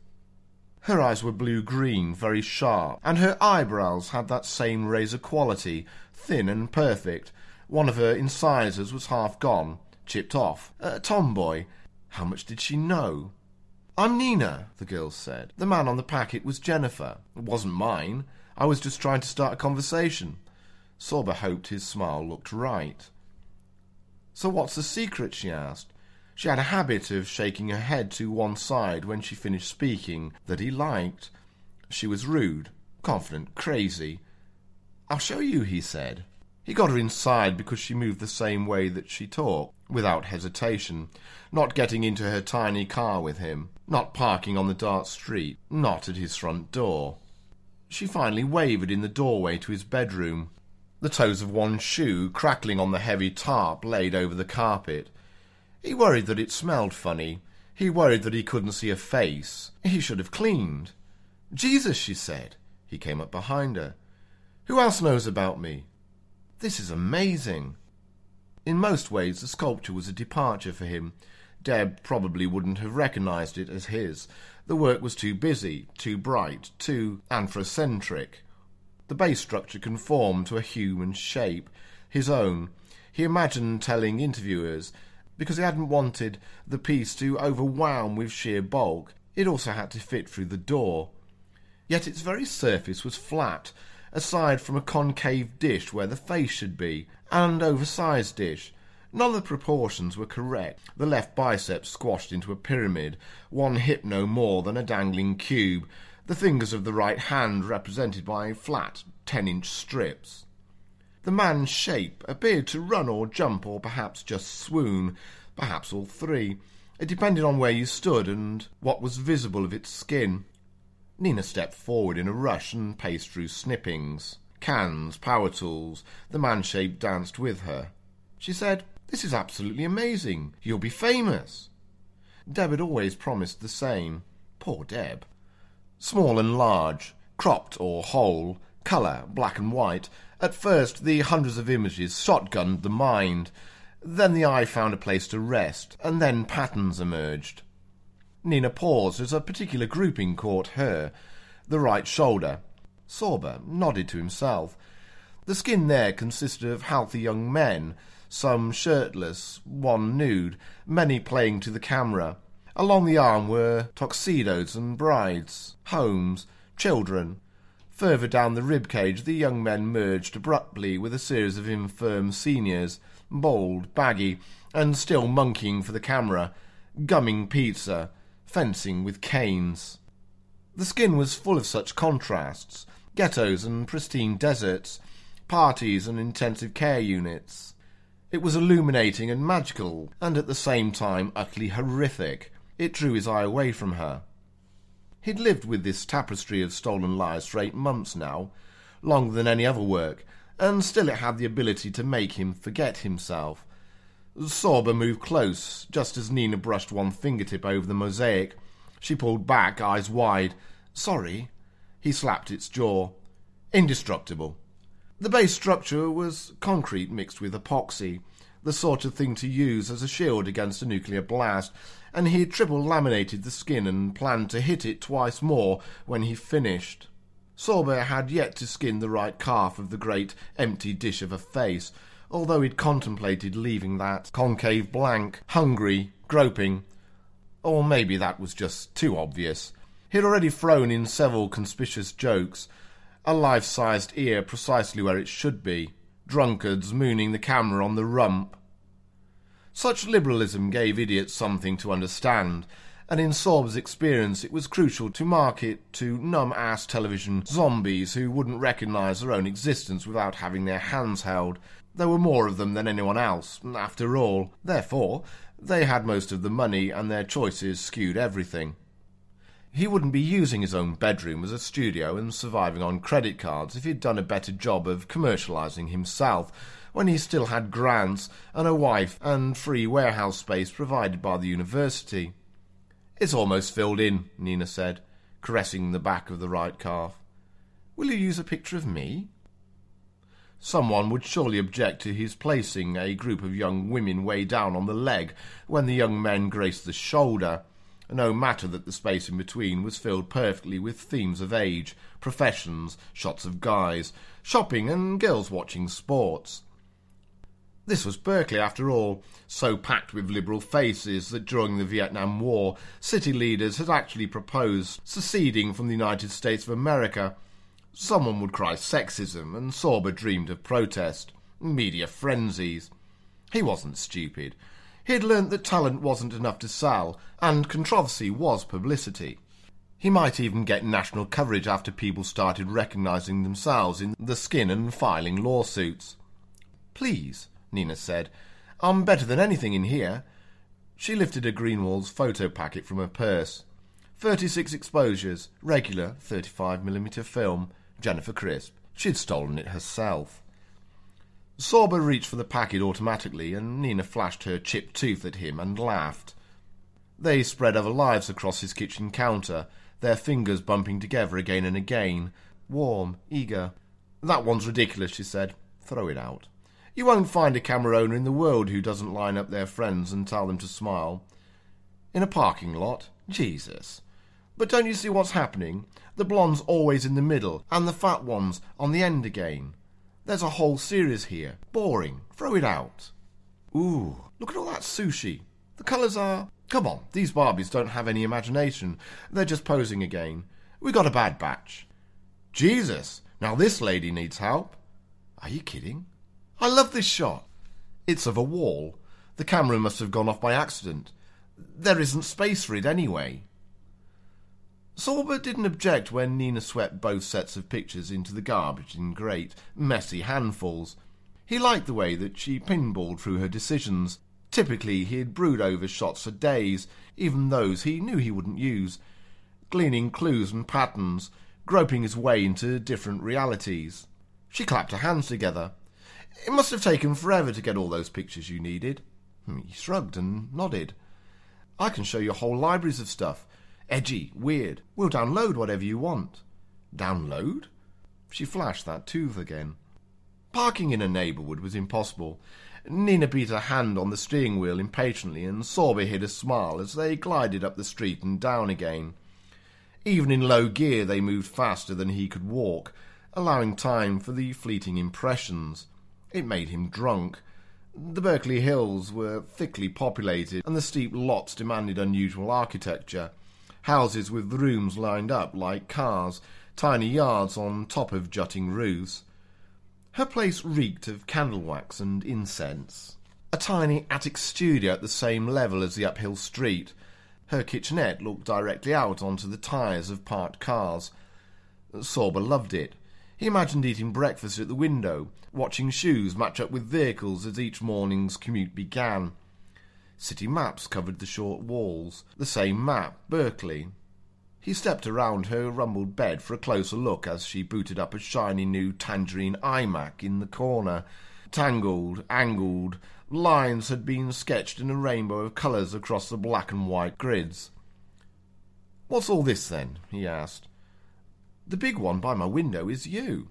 Her eyes were blue green, very sharp, and her eyebrows had that same razor quality, thin and perfect. One of her incisors was half gone, chipped off. A tomboy. How much did she know? I'm Nina, the girl said. The man on the packet was Jennifer. It wasn't mine. I was just trying to start a conversation. Sorbo hoped his smile looked right. So what's the secret? she asked. She had a habit of shaking her head to one side when she finished speaking that he liked. She was rude, confident, crazy. I'll show you, he said. He got her inside because she moved the same way that she talked, without hesitation, not getting into her tiny car with him, not parking on the dark street, not at his front door. She finally wavered in the doorway to his bedroom, the toes of one shoe crackling on the heavy tarp laid over the carpet. He worried that it smelled funny. He worried that he couldn't see a face. He should have cleaned. Jesus, she said. He came up behind her. Who else knows about me? This is amazing. In most ways, the sculpture was a departure for him. Deb probably wouldn't have recognized it as his. The work was too busy, too bright, too anthrocentric. The base structure conformed to a human shape, his own. He imagined telling interviewers, because he hadn't wanted the piece to overwhelm with sheer bulk, it also had to fit through the door. Yet its very surface was flat, aside from a concave dish where the face should be, and oversized dish. None of the proportions were correct. The left bicep squashed into a pyramid, one hip no more than a dangling cube, the fingers of the right hand represented by flat ten-inch strips. The man's shape appeared to run or jump or perhaps just swoon, perhaps all three. It depended on where you stood and what was visible of its skin. Nina stepped forward in a rush and paced through snippings, cans, power tools. The man shape danced with her. She said, This is absolutely amazing. You'll be famous. Deb had always promised the same. Poor Deb. Small and large, cropped or whole, colour, black and white. At first, the hundreds of images shotgunned the mind. Then the eye found a place to rest, and then patterns emerged. Nina paused as a particular grouping caught her. The right shoulder. Sorbo nodded to himself. The skin there consisted of healthy young men, some shirtless, one nude, many playing to the camera. Along the arm were tuxedos and brides, homes, children. Further down the rib cage the young men merged abruptly with a series of infirm seniors, bald, baggy, and still monkeying for the camera, gumming pizza, fencing with canes. The skin was full of such contrasts ghettos and pristine deserts, parties and intensive care units. It was illuminating and magical, and at the same time utterly horrific. It drew his eye away from her. He'd lived with this tapestry of stolen lies for eight months now, longer than any other work, and still it had the ability to make him forget himself. Sorbo moved close, just as Nina brushed one fingertip over the mosaic. She pulled back, eyes wide. Sorry. He slapped its jaw. Indestructible. The base structure was concrete mixed with epoxy, the sort of thing to use as a shield against a nuclear blast, and he triple laminated the skin and planned to hit it twice more when he finished. Sorbo had yet to skin the right calf of the great empty dish of a face, although he'd contemplated leaving that concave blank, hungry, groping. Or maybe that was just too obvious. He'd already thrown in several conspicuous jokes, a life sized ear precisely where it should be, drunkards mooning the camera on the rump. Such liberalism gave idiots something to understand, and in Sorbo's experience it was crucial to market to numb-ass television zombies who wouldn't recognise their own existence without having their hands held. There were more of them than anyone else, after all. Therefore, they had most of the money and their choices skewed everything. He wouldn't be using his own bedroom as a studio and surviving on credit cards if he'd done a better job of commercialising himself when he still had grants and a wife and free warehouse space provided by the university. It's almost filled in, Nina said, caressing the back of the right calf. Will you use a picture of me? Someone would surely object to his placing a group of young women way down on the leg when the young men graced the shoulder, no matter that the space in between was filled perfectly with themes of age, professions, shots of guys, shopping, and girls watching sports. This was Berkeley, after all, so packed with liberal faces that during the Vietnam War, city leaders had actually proposed seceding from the United States of America. Someone would cry sexism, and Sorbo dreamed of protest, media frenzies. He wasn't stupid. He'd learnt that talent wasn't enough to sell, and controversy was publicity. He might even get national coverage after people started recognising themselves in the skin and filing lawsuits. Please, Nina said. I'm better than anything in here. She lifted a Greenwald's photo packet from her purse. 36 exposures, regular 35mm film, Jennifer Crisp. She'd stolen it herself. Sorbo reached for the packet automatically, and Nina flashed her chipped tooth at him and laughed. They spread other lives across his kitchen counter, their fingers bumping together again and again, warm, eager. That one's ridiculous, she said. Throw it out. You won't find a camera owner in the world who doesn't line up their friends and tell them to smile. In a parking lot? Jesus. But don't you see what's happening? The blonde's always in the middle, and the fat one's on the end again. There's a whole series here. Boring. Throw it out. Ooh, look at all that sushi. The colours are. Come on, these Barbies don't have any imagination. They're just posing again. We got a bad batch. Jesus, now this lady needs help. Are you kidding? I love this shot. It's of a wall. The camera must have gone off by accident. There isn't space for it anyway. Sorbo didn't object when Nina swept both sets of pictures into the garbage in great, messy handfuls. He liked the way that she pinballed through her decisions. Typically, he'd brood over shots for days, even those he knew he wouldn't use, gleaning clues and patterns, groping his way into different realities. She clapped her hands together. It must have taken forever to get all those pictures you needed. Hmm, he shrugged and nodded. I can show you whole libraries of stuff. Edgy, weird. We'll download whatever you want. Download? She flashed that tooth again. Parking in a neighbourhood was impossible. Nina beat her hand on the steering wheel impatiently, and Sorbo hid a smile as they glided up the street and down again. Even in low gear, they moved faster than he could walk, allowing time for the fleeting impressions. It made him drunk. The Berkeley Hills were thickly populated, and the steep lots demanded unusual architecture. Houses with rooms lined up like cars, tiny yards on top of jutting roofs. Her place reeked of candle wax and incense. A tiny attic studio at the same level as the uphill street. Her kitchenette looked directly out onto the tyres of parked cars. Sorbo loved it. He imagined eating breakfast at the window, watching shoes match up with vehicles as each morning's commute began. City maps covered the short walls. The same map, Berkeley. He stepped around her rumbled bed for a closer look as she booted up a shiny new tangerine iMac in the corner. Tangled, angled, lines had been sketched in a rainbow of colours across the black and white grids. What's all this then? he asked. The big one by my window is you.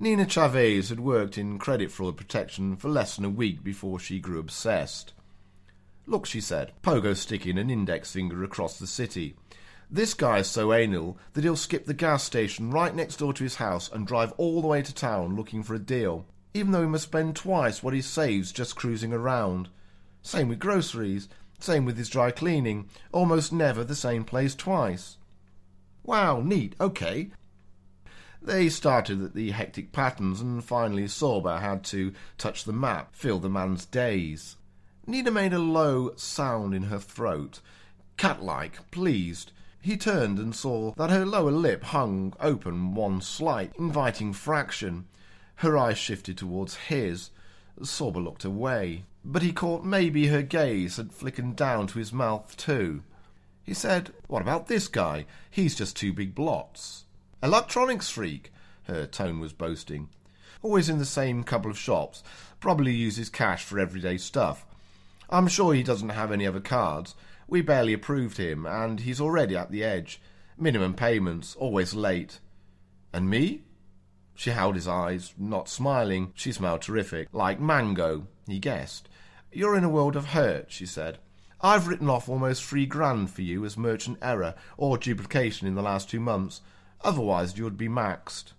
Nina Chavez had worked in credit fraud protection for less than a week before she grew obsessed. Look, she said, Pogo sticking an index finger across the city. This guy's so anal that he'll skip the gas station right next door to his house and drive all the way to town looking for a deal, even though he must spend twice what he saves just cruising around. Same with groceries, same with his dry cleaning, almost never the same place twice. Wow, neat, okay. They started at the hectic patterns, and finally Sorbo had to touch the map, fill the man's days. Nina made a low sound in her throat, cat-like, pleased. He turned and saw that her lower lip hung open one slight, inviting fraction. Her eyes shifted towards his. Sorbo looked away, but he caught maybe her gaze had flickered down to his mouth too. He said, What about this guy? He's just two big blots. Electronics freak, her tone was boasting. Always in the same couple of shops, probably uses cash for everyday stuff. I'm sure he doesn't have any other cards. We barely approved him, and he's already at the edge. Minimum payments, always late. And me? She held his eyes, not smiling. She smelled terrific, like mango, he guessed. You're in a world of hurt, she said. I've written off almost three grand for you as merchant error or duplication in the last two months. Otherwise, you would be maxed.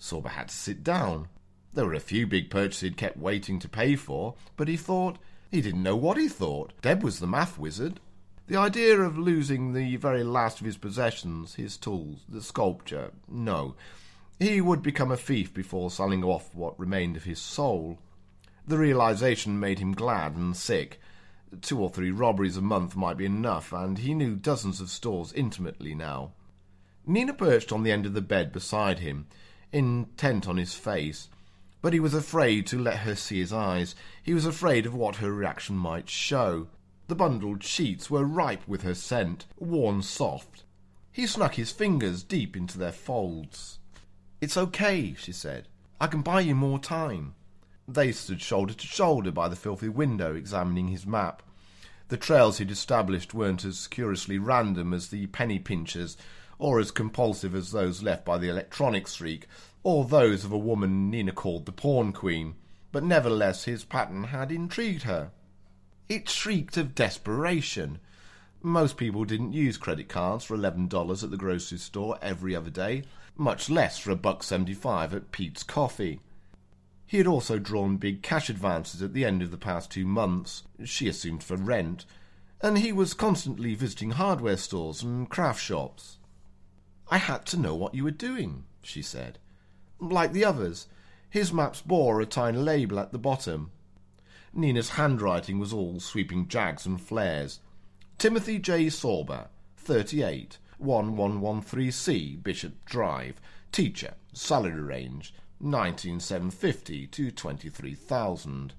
Sorbo had to sit down. There were a few big purchases he'd kept waiting to pay for, but he thought he didn't know what he thought. Deb was the math wizard. The idea of losing the very last of his possessions, his tools, the sculpture, no. He would become a thief before selling off what remained of his soul. The realization made him glad and sick. Two or three robberies a month might be enough, and he knew dozens of stores intimately now. Nina perched on the end of the bed beside him, intent on his face, but he was afraid to let her see his eyes. He was afraid of what her reaction might show. The bundled sheets were ripe with her scent, worn soft. He snuck his fingers deep into their folds. It's okay, she said. I can buy you more time. They stood shoulder to shoulder by the filthy window, examining his map. The trails he'd established weren't as curiously random as the penny pinchers or as compulsive as those left by the electronic freak, or those of a woman Nina called the Pawn Queen, but nevertheless his pattern had intrigued her. It shrieked of desperation. Most people didn't use credit cards for eleven dollars at the grocery store every other day, much less for a buck seventy-five at Peet's Coffee. He had also drawn big cash advances at the end of the past two months, she assumed for rent, and he was constantly visiting hardware stores and craft shops. I had to know what you were doing, she said. Like the others, his maps bore a tiny label at the bottom. Nina's handwriting was all sweeping jags and flares. Timothy J. Sorbo, 38, 1113C, Bishop Drive. Teacher, salary range, 19750 to 23,000.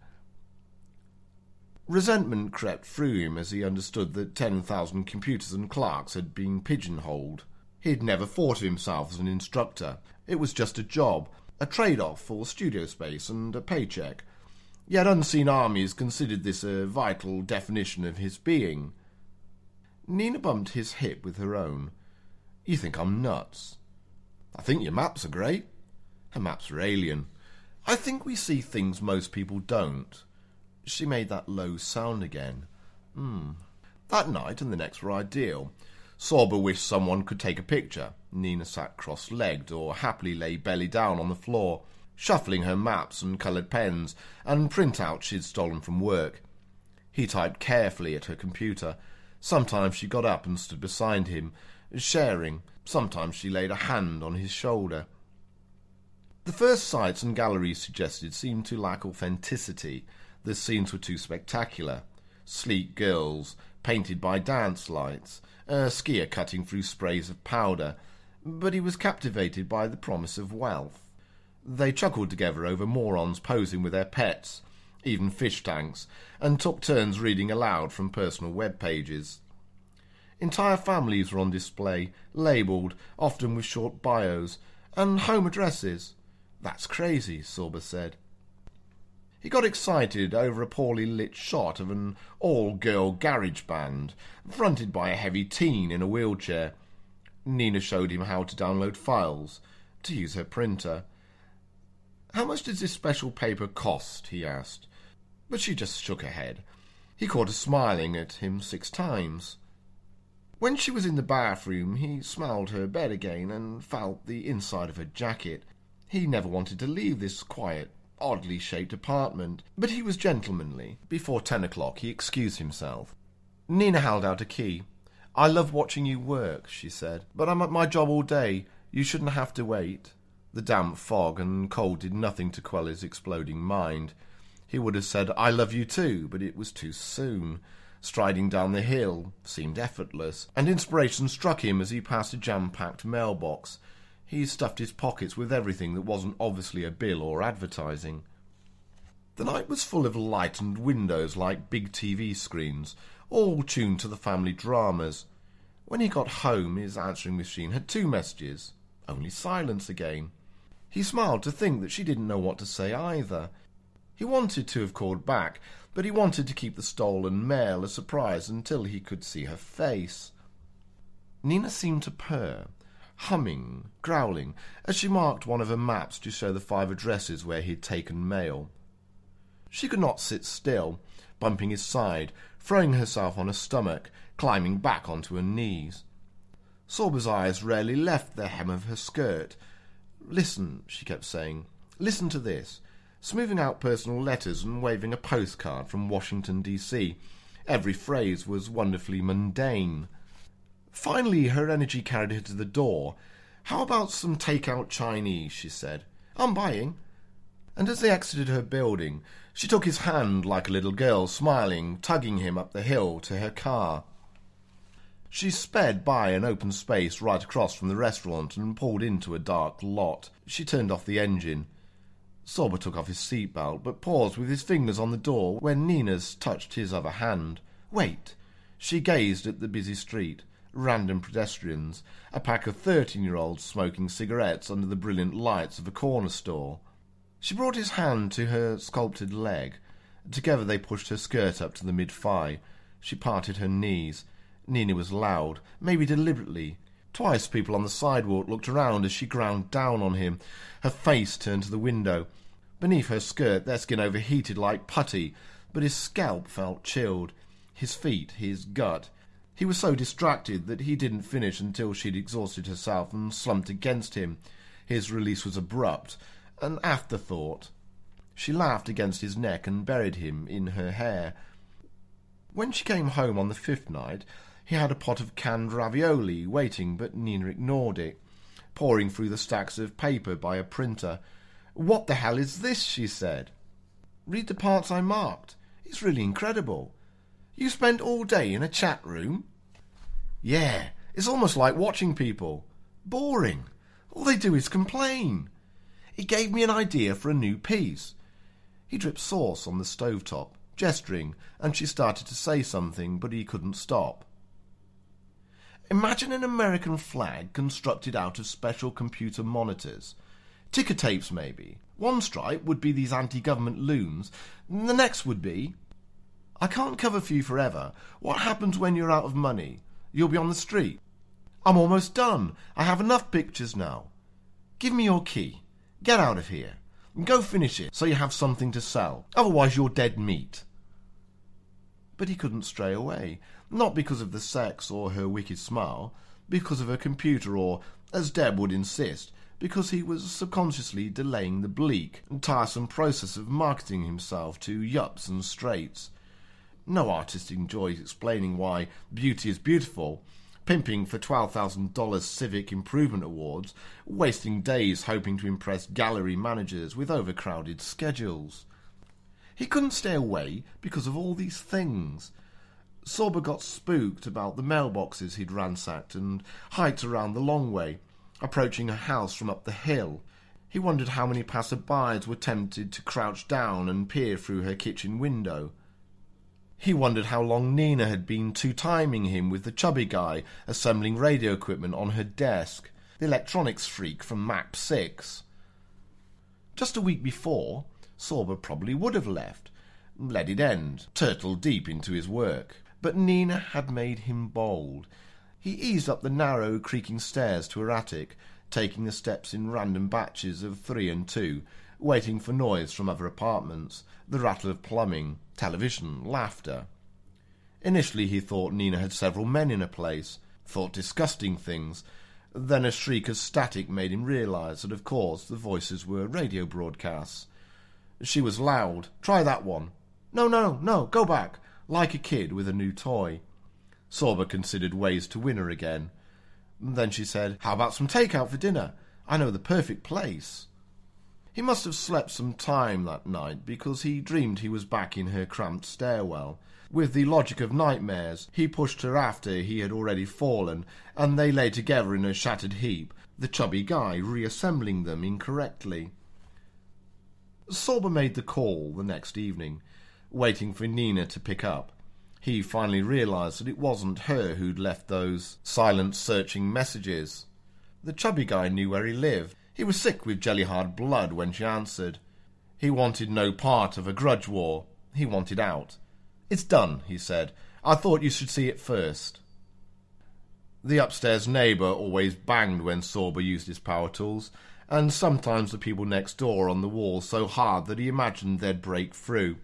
Resentment crept through him as he understood that 10,000 computers and clerks had been pigeonholed. He'd never thought of himself as an instructor. It was just a job, a trade-off for studio space and a paycheck. Yet unseen armies considered this a vital definition of his being. Nina bumped his hip with her own. You think I'm nuts. I think your maps are great. Her maps are alien. I think we see things most people don't. She made that low sound again. Hmm. That night and the next were ideal. Sorbo wished someone could take a picture. Nina sat cross-legged or happily lay belly down on the floor, shuffling her maps and coloured pens and printouts she'd stolen from work. He typed carefully at her computer. Sometimes she got up and stood beside him, sharing. Sometimes she laid a hand on his shoulder. The first sites and galleries suggested seemed to lack authenticity. The scenes were too spectacular. Sleek girls, painted by dance lights, a skier cutting through sprays of powder, but he was captivated by the promise of wealth. They chuckled together over morons posing with their pets, even fish tanks, and took turns reading aloud from personal web pages. Entire families were on display, labelled, often with short bios, and home addresses. That's crazy, Sorbo said. He got excited over a poorly lit shot of an all-girl garage band, fronted by a heavy teen in a wheelchair. Nina showed him how to download files, to use her printer. How much does this special paper cost? he asked. But she just shook her head. He caught her smiling at him six times. When she was in the bathroom, he smelled her bed again and felt the inside of her jacket. He never wanted to leave this quiet, oddly shaped apartment, but he was gentlemanly. Before ten o'clock, he excused himself. Nina held out a key. I love watching you work, she said, but I'm at my job all day. You shouldn't have to wait. The damp fog and cold did nothing to quell his exploding mind. He would have said, I love you too, but it was too soon. Striding down the hill seemed effortless, and inspiration struck him as he passed a jam packed mailbox. He stuffed his pockets with everything that wasn't obviously a bill or advertising. The night was full of lightened windows like big TV screens, all tuned to the family dramas. When he got home, his answering machine had two messages. Only silence again. He smiled to think that she didn't know what to say either. He wanted to have called back, but he wanted to keep the stolen mail a surprise until he could see her face. Nina seemed to purr, humming, growling, as she marked one of her maps to show the five addresses where he had taken mail. She could not sit still, bumping his side, throwing herself on her stomach, climbing back onto her knees. Sorbo's eyes rarely left the hem of her skirt. Listen, she kept saying. Listen to this. Smoothing out personal letters and waving a postcard from Washington, D.C. Every phrase was wonderfully mundane. Finally, her energy carried her to the door. How about some take-out Chinese? she said. I'm buying. And as they exited her building, she took his hand like a little girl, smiling, tugging him up the hill to her car. She sped by an open space right across from the restaurant and pulled into a dark lot. She turned off the engine. Sorbo took off his seatbelt, but paused with his fingers on the door when Nina's touched his other hand. Wait! She gazed at the busy street, random pedestrians, a pack of thirteen-year-olds smoking cigarettes under the brilliant lights of a corner store. She brought his hand to her sculpted leg. Together they pushed her skirt up to the mid-thigh. She parted her knees. Nina was loud, maybe deliberately. Twice people on the sidewalk looked around as she ground down on him, her face turned to the window. Beneath her skirt their skin overheated like putty, but his scalp felt chilled. His feet, his gut. He was so distracted that he didn't finish until she'd exhausted herself and slumped against him. His release was abrupt, an afterthought. She laughed against his neck and buried him in her hair. When she came home on the fifth night, he had a pot of canned ravioli waiting, but Nina ignored it, poring through the stacks of paper by a printer. What the hell is this? she said. Read the parts I marked. It's really incredible. You spend all day in a chat room? Yeah, it's almost like watching people. Boring. All they do is complain. It gave me an idea for a new piece. He dripped sauce on the stove top, gesturing, and she started to say something, but he couldn't stop. Imagine an American flag constructed out of special computer monitors. Ticker tapes, maybe. One stripe would be these anti government loons, the next would be. I can't cover for you forever. What happens when you're out of money? You'll be on the street. I'm almost done. I have enough pictures now. Give me your key. Get out of here. And go finish it so you have something to sell. Otherwise, you're dead meat. But he couldn't stray away not because of the sex or her wicked smile, because of her computer, or, as Deb would insist, because he was subconsciously delaying the bleak and tiresome process of marketing himself to yups and straights. No artist enjoys explaining why beauty is beautiful, pimping for $12,000 civic improvement awards, wasting days hoping to impress gallery managers with overcrowded schedules. He couldn't stay away because of all these things. Sorbo got spooked about the mailboxes he'd ransacked and hiked around the long way, approaching a house from up the hill. He wondered how many passer-bys were tempted to crouch down and peer through her kitchen window. He wondered how long Nina had been two-timing him with the chubby guy assembling radio equipment on her desk, the electronics freak from Map 6. Just a week before, Sorbo probably would have left, let it end, turtle deep into his work. But Nina had made him bold. He eased up the narrow, creaking stairs to her attic, taking the steps in random batches of three and two, waiting for noise from other apartments, the rattle of plumbing, television, laughter. Initially he thought Nina had several men in her place, thought disgusting things. Then a shriek of static made him realise that, of course, the voices were radio broadcasts. She was loud. Try that one. No, no, no, go back. Like a kid with a new toy. Sorbo considered ways to win her again. Then she said, How about some takeout for dinner? I know the perfect place. He must have slept some time that night because he dreamed he was back in her cramped stairwell. With the logic of nightmares, he pushed her after he had already fallen, and they lay together in a shattered heap, the chubby guy reassembling them incorrectly. Sorbo made the call the next evening, waiting for Nina to pick up. He finally realized that it wasn't her who'd left those silent, searching messages. The chubby guy knew where he lived. He was sick with jelly hard blood when she answered. He wanted no part of a grudge war. He wanted out. It's done, he said. I thought you should see it first. The upstairs neighbour always banged when Sorbo used his power tools, and sometimes the people next door on the wall so hard that he imagined they'd break through.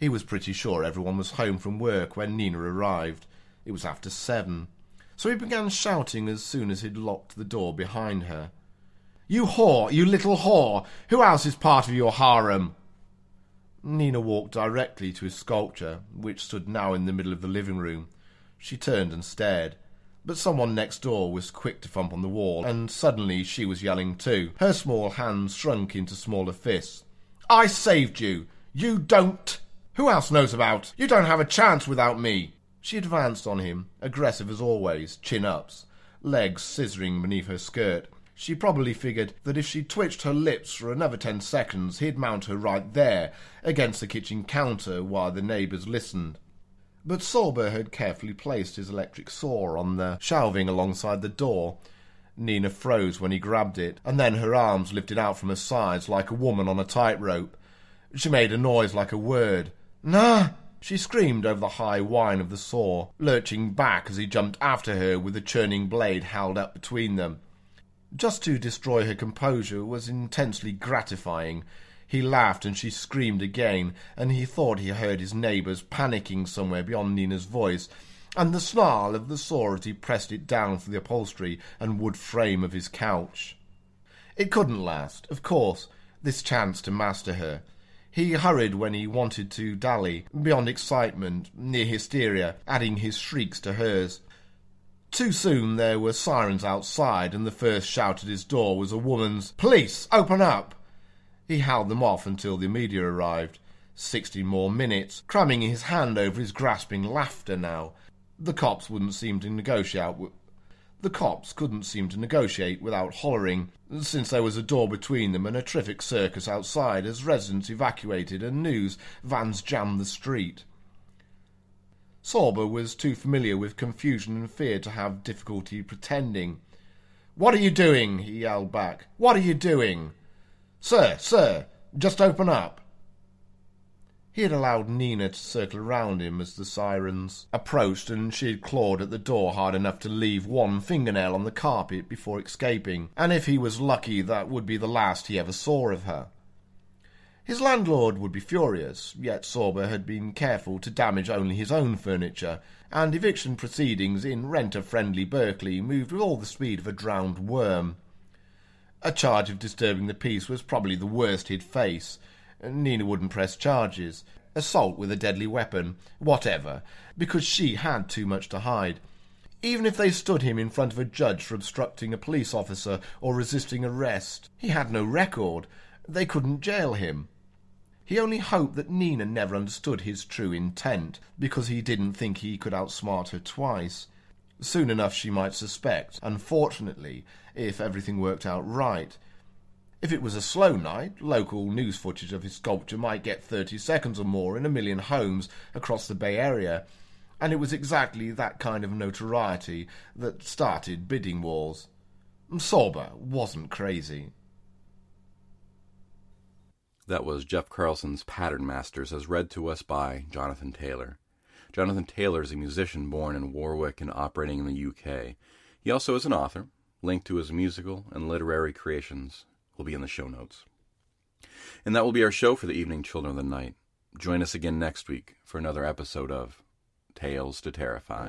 He was pretty sure everyone was home from work when Nina arrived. It was after seven. So he began shouting as soon as he'd locked the door behind her. You whore! You little whore! Who else is part of your harem? Nina walked directly to his sculpture, which stood now in the middle of the living room. She turned and stared. But someone next door was quick to thump on the wall, and suddenly she was yelling too. Her small hands shrunk into smaller fists. I saved you! You don't! Who else knows about? You don't have a chance without me! She advanced on him, aggressive as always, chin ups, legs scissoring beneath her skirt. She probably figured that if she twitched her lips for another ten seconds, he'd mount her right there, against the kitchen counter, while the neighbours listened. But Sorbo had carefully placed his electric saw on the shelving alongside the door. Nina froze when he grabbed it, and then her arms lifted out from her sides like a woman on a tightrope. She made a noise like a word. Nah! She screamed over the high whine of the saw, lurching back as he jumped after her with the churning blade held up between them. Just to destroy her composure was intensely gratifying. He laughed and she screamed again, and he thought he heard his neighbours panicking somewhere beyond Nina's voice, and the snarl of the saw as he pressed it down through the upholstery and wood frame of his couch. It couldn't last, of course, this chance to master her. He hurried when he wanted to dally, beyond excitement, near hysteria, adding his shrieks to hers. Too soon there were sirens outside, and the first shout at his door was a woman's, Police, open up! He howled them off until the media arrived. Sixty more minutes, cramming his hand over his grasping laughter now. The cops wouldn't seem to negotiate with... The cops couldn't seem to negotiate without hollering, since there was a door between them and a terrific circus outside as residents evacuated and news vans jammed the street. Sorbo was too familiar with confusion and fear to have difficulty pretending. What are you doing? he yelled back. What are you doing? Sir, sir, just open up. He had allowed Nina to circle around him as the sirens approached, and she had clawed at the door hard enough to leave one fingernail on the carpet before escaping, and if he was lucky, that would be the last he ever saw of her. His landlord would be furious, yet Sorbo had been careful to damage only his own furniture, and eviction proceedings in renter-friendly Berkeley moved with all the speed of a drowned worm. A charge of disturbing the peace was probably the worst he'd face. Nina wouldn't press charges. Assault with a deadly weapon, whatever, because she had too much to hide. Even if they stood him in front of a judge for obstructing a police officer or resisting arrest, he had no record. They couldn't jail him. He only hoped that Nina never understood his true intent, because he didn't think he could outsmart her twice. Soon enough she might suspect, unfortunately, if everything worked out right. If it was a slow night, local news footage of his sculpture might get 30 seconds or more in a million homes across the Bay Area, and it was exactly that kind of notoriety that started bidding wars. Sorbo wasn't crazy. That was Jeff Carlson's Pattern Masters, as read to us by Jonathan Taylor. Jonathan Taylor is a musician born in Warwick and operating in the UK. He also is an author. Link to his musical and literary creations will be in the show notes. And that will be our show for the evening, Children of the Night. Join us again next week for another episode of Tales to Terrify.